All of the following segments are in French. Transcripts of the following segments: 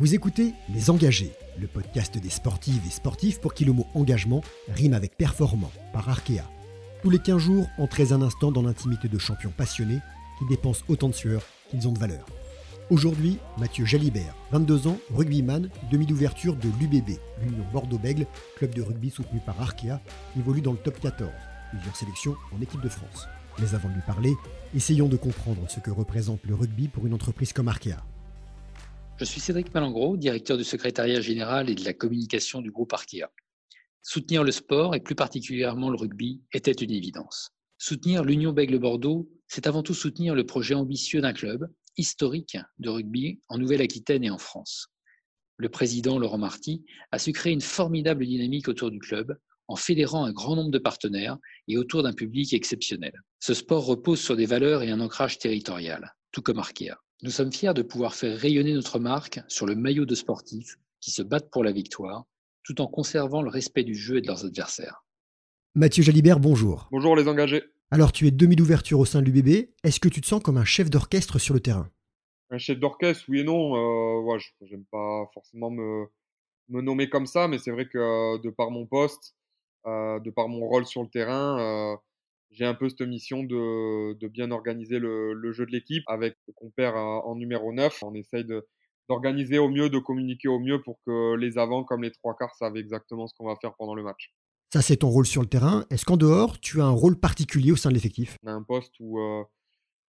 Vous écoutez Les Engagés, le podcast des sportives et sportifs pour qui le mot engagement rime avec performant par Arkea. Tous les 15 jours, entrez un instant dans l'intimité de champions passionnés qui dépensent autant de sueur qu'ils ont de valeur. Aujourd'hui, Mathieu Jalibert, 22 ans, rugbyman, demi d'ouverture de l'UBB, l'Union Bordeaux-Bègle, club de rugby soutenu par Arkea, évolue dans le top 14, plusieurs sélections en équipe de France. Mais avant de lui parler, essayons de comprendre ce que représente le rugby pour une entreprise comme Arkea. Je suis Cédric Malengro, directeur du secrétariat général et de la communication du groupe Arkea. Soutenir le sport, et plus particulièrement le rugby, était une évidence. Soutenir l'Union Bègle Bordeaux, c'est avant tout soutenir le projet ambitieux d'un club historique de rugby en Nouvelle-Aquitaine et en France. Le président Laurent Marty a su créer une formidable dynamique autour du club en fédérant un grand nombre de partenaires et autour d'un public exceptionnel. Ce sport repose sur des valeurs et un ancrage territorial, tout comme Arkea. Nous sommes fiers de pouvoir faire rayonner notre marque sur le maillot de sportifs qui se battent pour la victoire, tout en conservant le respect du jeu et de leurs adversaires. Mathieu Jalibert, bonjour. Bonjour les engagés. Alors tu es demi d'ouverture au sein de l'UBB, est-ce que tu te sens comme un chef d'orchestre sur le terrain? Un chef d'orchestre, oui et non. Euh, je n'aime pas forcément me, me, nommer comme ça, mais c'est vrai que euh, de par mon poste, euh, de par mon rôle sur le terrain, euh, j'ai un peu cette mission de, de bien organiser le, le, jeu de l'équipe avec le compère en numéro 9. On essaye de, d'organiser au mieux, de communiquer au mieux pour que les avants comme les trois quarts savent exactement ce qu'on va faire pendant le match. Ça, c'est ton rôle sur le terrain. Est-ce qu'en dehors, tu as un rôle particulier au sein de l'effectif? On a un poste où, euh,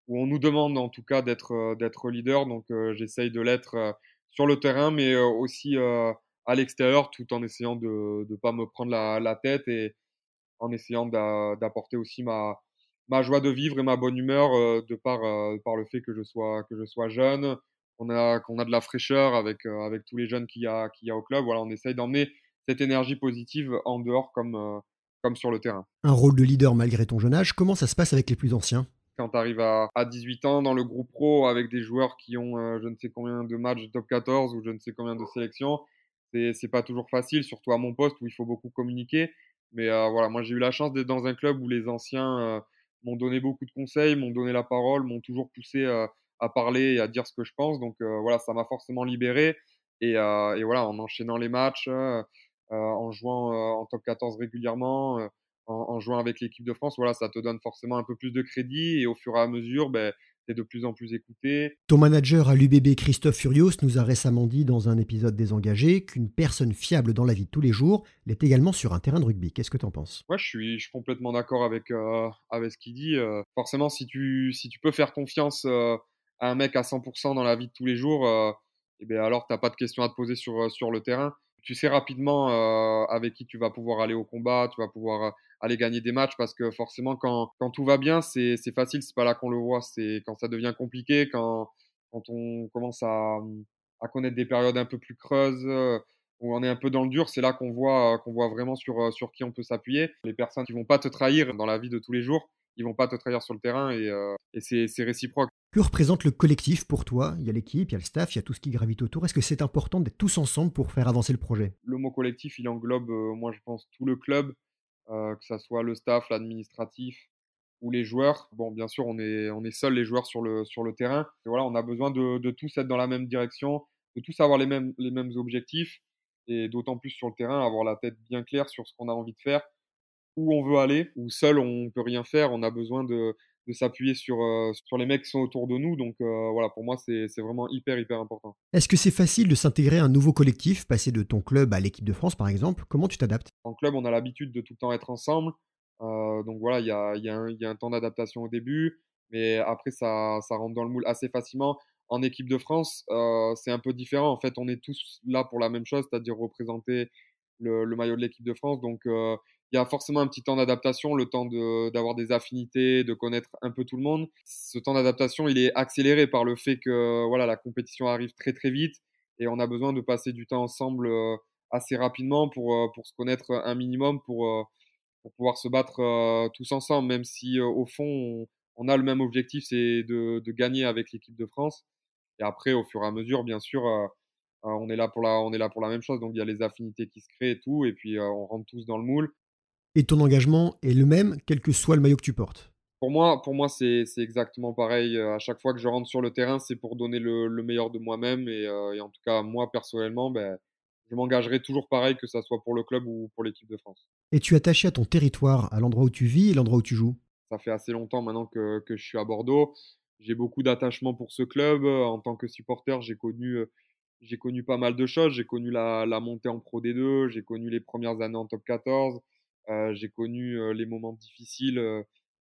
où on nous demande en tout cas d'être, euh, d'être leader, donc euh, j'essaye de l'être euh, sur le terrain, mais aussi à l'extérieur, tout en essayant de ne pas me prendre la, la tête et, en essayant d'apporter aussi ma, ma joie de vivre et ma bonne humeur euh, de par, euh, par le fait que je sois, que je sois jeune, qu'on a, qu'on a de la fraîcheur avec, euh, avec tous les jeunes qu'il y, a, qu'il y a au club. Voilà, on essaye d'emmener cette énergie positive en dehors comme, comme sur le terrain. Un rôle de leader malgré ton jeune âge, comment ça se passe avec les plus anciens? Quand tu arrives à, à, 18 ans dans le groupe pro avec des joueurs qui ont je ne sais combien de matchs de top 14 ou je ne sais combien de sélections, c'est, c'est pas toujours facile, surtout à mon poste où il faut beaucoup communiquer. Mais voilà, moi j'ai eu la chance d'être dans un club où les anciens m'ont donné beaucoup de conseils, m'ont donné la parole, m'ont toujours poussé à parler et à dire ce que je pense. Donc voilà, ça m'a forcément libéré. Et, et, voilà, en enchaînant les matchs, en jouant en top 14 régulièrement, en, en, jouant avec l'équipe de France, voilà, ça te donne forcément un peu plus de crédit. Et au fur et à mesure, ben, de plus en plus écouté. Ton manager à l'UBB, Christophe Furios, nous a récemment dit dans un épisode des Engagés qu'une personne fiable dans la vie de tous les jours l'est également sur un terrain de rugby. Qu'est-ce que tu en penses? Ouais, je suis, je suis complètement d'accord avec, euh, avec ce qu'il dit. Euh, forcément, si tu, si tu peux faire confiance euh, à un mec à 100% dans la vie de tous les jours, eh bien alors tu n'as pas de questions à te poser sur, sur le terrain tu sais rapidement avec qui tu vas pouvoir aller au combat, tu vas pouvoir aller gagner des matchs parce que forcément quand, quand tout va bien c'est facile, c'est pas là qu'on le voit, c'est quand ça devient compliqué, quand, quand on commence à, à connaître des périodes un peu plus creuses, où on est un peu dans le dur, c'est là qu'on voit, qu'on voit vraiment sur, sur qui on peut s'appuyer. Les personnes qui vont pas te trahir dans la vie de tous les jours, ils vont pas te trahir sur le terrain et, euh, et c'est réciproque. Que représente le collectif pour toi? Il y a l'équipe, il y a le staff, il y a tout ce qui gravite autour. Est-ce que c'est important d'être tous ensemble pour faire avancer le projet? Le mot collectif, il englobe, euh, moi je pense, tout le club, euh, que ce soit le staff, l'administratif ou les joueurs. Bon, bien sûr, on est, on est seuls les joueurs sur le, sur le terrain. Et voilà, on a besoin de, de tous être dans la même direction, de tous avoir les mêmes, les mêmes objectifs et d'autant plus sur le terrain, avoir la tête bien claire sur ce qu'on a envie de faire, où on veut aller, où seul on peut rien faire. On a besoin de de s'appuyer sur, euh, sur les mecs qui sont autour de nous. Donc euh, voilà, pour moi, c'est vraiment hyper, hyper important. Est-ce que c'est facile de s'intégrer à un nouveau collectif, passer de ton club à l'équipe de France, par exemple? Comment tu t'adaptes? En club, on a l'habitude de tout le temps être ensemble. Euh, donc voilà, il y a, y, a y a, un temps d'adaptation au début, mais après, ça, ça rentre dans le moule assez facilement. En équipe de France, c'est un peu différent. En fait, on est tous là pour la même chose, c'est-à-dire représenter le, le, maillot de l'équipe de France. Donc, il y a forcément un petit temps d'adaptation, le temps d'avoir des affinités, de connaître un peu tout le monde. Ce temps d'adaptation, il est accéléré par le fait que voilà, la compétition arrive très très vite et on a besoin de passer du temps ensemble euh, assez rapidement pour, euh, pour se connaître un minimum, pour, euh, pour pouvoir se battre tous ensemble, même si au fond, on, on, a le même objectif, c'est de, de, gagner avec l'équipe de France. Et après, au fur et à mesure, bien sûr, on est là pour la, on est là pour la même chose. Donc il y a les affinités qui se créent et tout, et puis on rentre tous dans le moule et ton engagement est le même, quel que soit le maillot que tu portes. pour moi, pour moi c'est exactement pareil. À chaque fois que je rentre sur le terrain, c'est pour donner le, meilleur de moi-même. Et, et, en tout cas, moi, personnellement, ben, je m'engagerai toujours pareil, que ce soit pour le club ou pour l'équipe de France. Et tu es attaché à ton territoire, à l'endroit où tu vis et l'endroit où tu joues? Ça fait assez longtemps maintenant que, que je suis à Bordeaux. J'ai beaucoup d'attachement pour ce club. En tant que supporter, j'ai connu, j'ai connu pas mal de choses. J'ai connu la, la, montée en Pro D2, j'ai connu les premières années en top 14, euh, j'ai connu euh, les moments difficiles euh,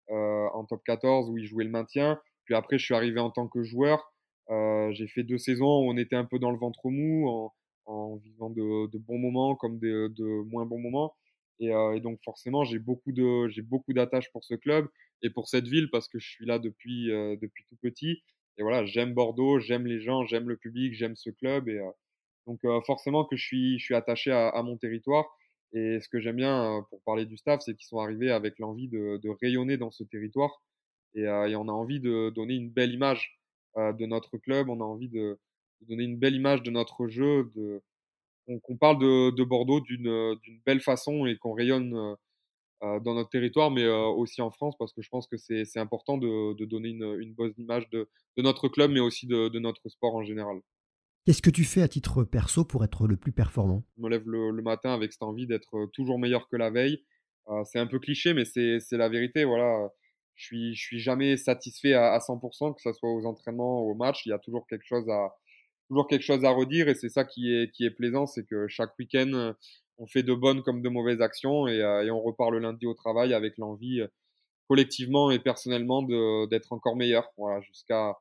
en top 14 où il jouait le maintien. Puis après, je suis arrivé en tant que joueur. j'ai fait deux saisons où on était un peu dans le ventre mou, en, vivant de, bons moments comme de, moins bons moments. Et, donc forcément, j'ai beaucoup de j'ai beaucoup d'attaches pour ce club et pour cette ville parce que je suis là depuis depuis tout petit. Et voilà, j'aime Bordeaux, j'aime les gens, j'aime le public, j'aime ce club et donc forcément que je suis je suis attaché à mon territoire. Et ce que j'aime bien pour parler du staff, c'est qu'ils sont arrivés avec l'envie de, rayonner dans ce territoire et, et, on a envie de donner une belle image de notre club. On a envie de, donner une belle image de notre jeu, qu'on parle de, de Bordeaux d'une belle façon et qu'on rayonne euh, dans notre territoire, mais aussi en France, parce que je pense que c'est important de, donner une, une, bonne image de, notre club, mais aussi de, notre sport en général. Qu'est-ce que tu fais à titre perso pour être le plus performant? Je me lève le, matin avec cette envie d'être toujours meilleur que la veille. Euh, c'est un peu cliché, mais c'est la vérité. Voilà, je suis, suis jamais satisfait à, à 100%, que ce soit aux entraînements, au match. Il y a toujours quelque chose à, toujours quelque chose à redire et c'est ça qui est, qui est plaisant, c'est que chaque week-end, on fait de bonnes comme de mauvaises actions et, et on repart le lundi au travail avec l'envie collectivement et personnellement d'être encore meilleur, voilà, jusqu'à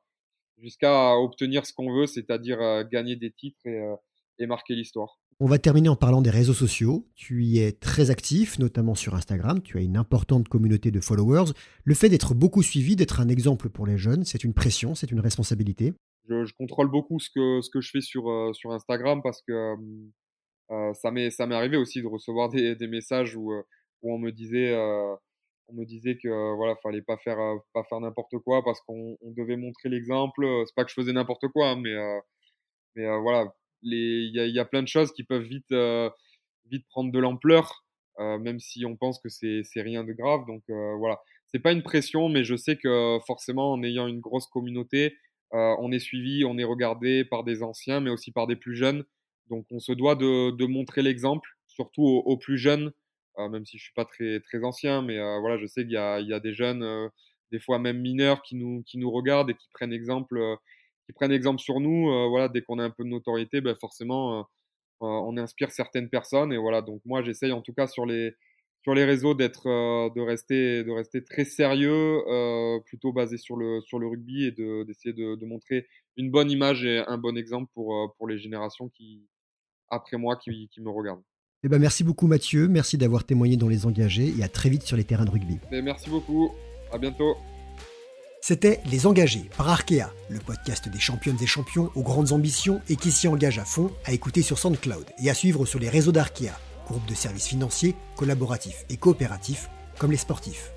jusqu'à obtenir ce qu'on veut, c'est-à-dire gagner des titres et, et marquer l'histoire. On va terminer en parlant des réseaux sociaux. Tu y es très actif, notamment sur Instagram. Tu as une importante communauté de followers. Le fait d'être beaucoup suivi, d'être un exemple pour les jeunes, c'est une pression, c'est une responsabilité je, je, contrôle beaucoup ce que, ce que je fais sur, euh, sur Instagram parce que euh, ça m'est arrivé aussi de recevoir des, des messages où, euh, où on me disait euh, on me disait que voilà fallait pas faire pas faire n'importe quoi parce qu'on on devait montrer l'exemple c'est pas que je faisais n'importe quoi hein, mais mais voilà les il y a, y a, plein de choses qui peuvent vite vite prendre de l'ampleur même si on pense que c'est c'est rien de grave donc voilà c'est pas une pression mais je sais que forcément en ayant une grosse communauté euh, on est suivi, on est regardé par des anciens, mais aussi par des plus jeunes. Donc on se doit de, de montrer l'exemple, surtout aux, plus jeunes, euh, même si je suis pas très très ancien, mais euh, voilà, je sais qu'il y a, il y a des jeunes, des fois même mineurs, qui nous qui nous regardent et qui prennent exemple, qui prennent exemple sur nous. voilà, dès qu'on a un peu de notoriété, ben forcément, on inspire certaines personnes. Et voilà, donc moi j'essaye en tout cas sur les sur les réseaux d'être euh, de rester de rester très sérieux euh, plutôt basé sur le sur le rugby et de d'essayer de, de, montrer une bonne image et un bon exemple pour euh, pour les générations qui après moi qui, qui me regardent. Eh ben merci beaucoup Mathieu, merci d'avoir témoigné dans les engagés et à très vite sur les terrains de rugby. Et merci beaucoup, à bientôt. C'était Les Engagés par Arkea, le podcast des championnes et champions aux grandes ambitions et qui s'y engage à fond, à écouter sur SoundCloud et à suivre sur les réseaux d'Arkea groupe de services financiers, collaboratifs et coopératifs, comme les sportifs.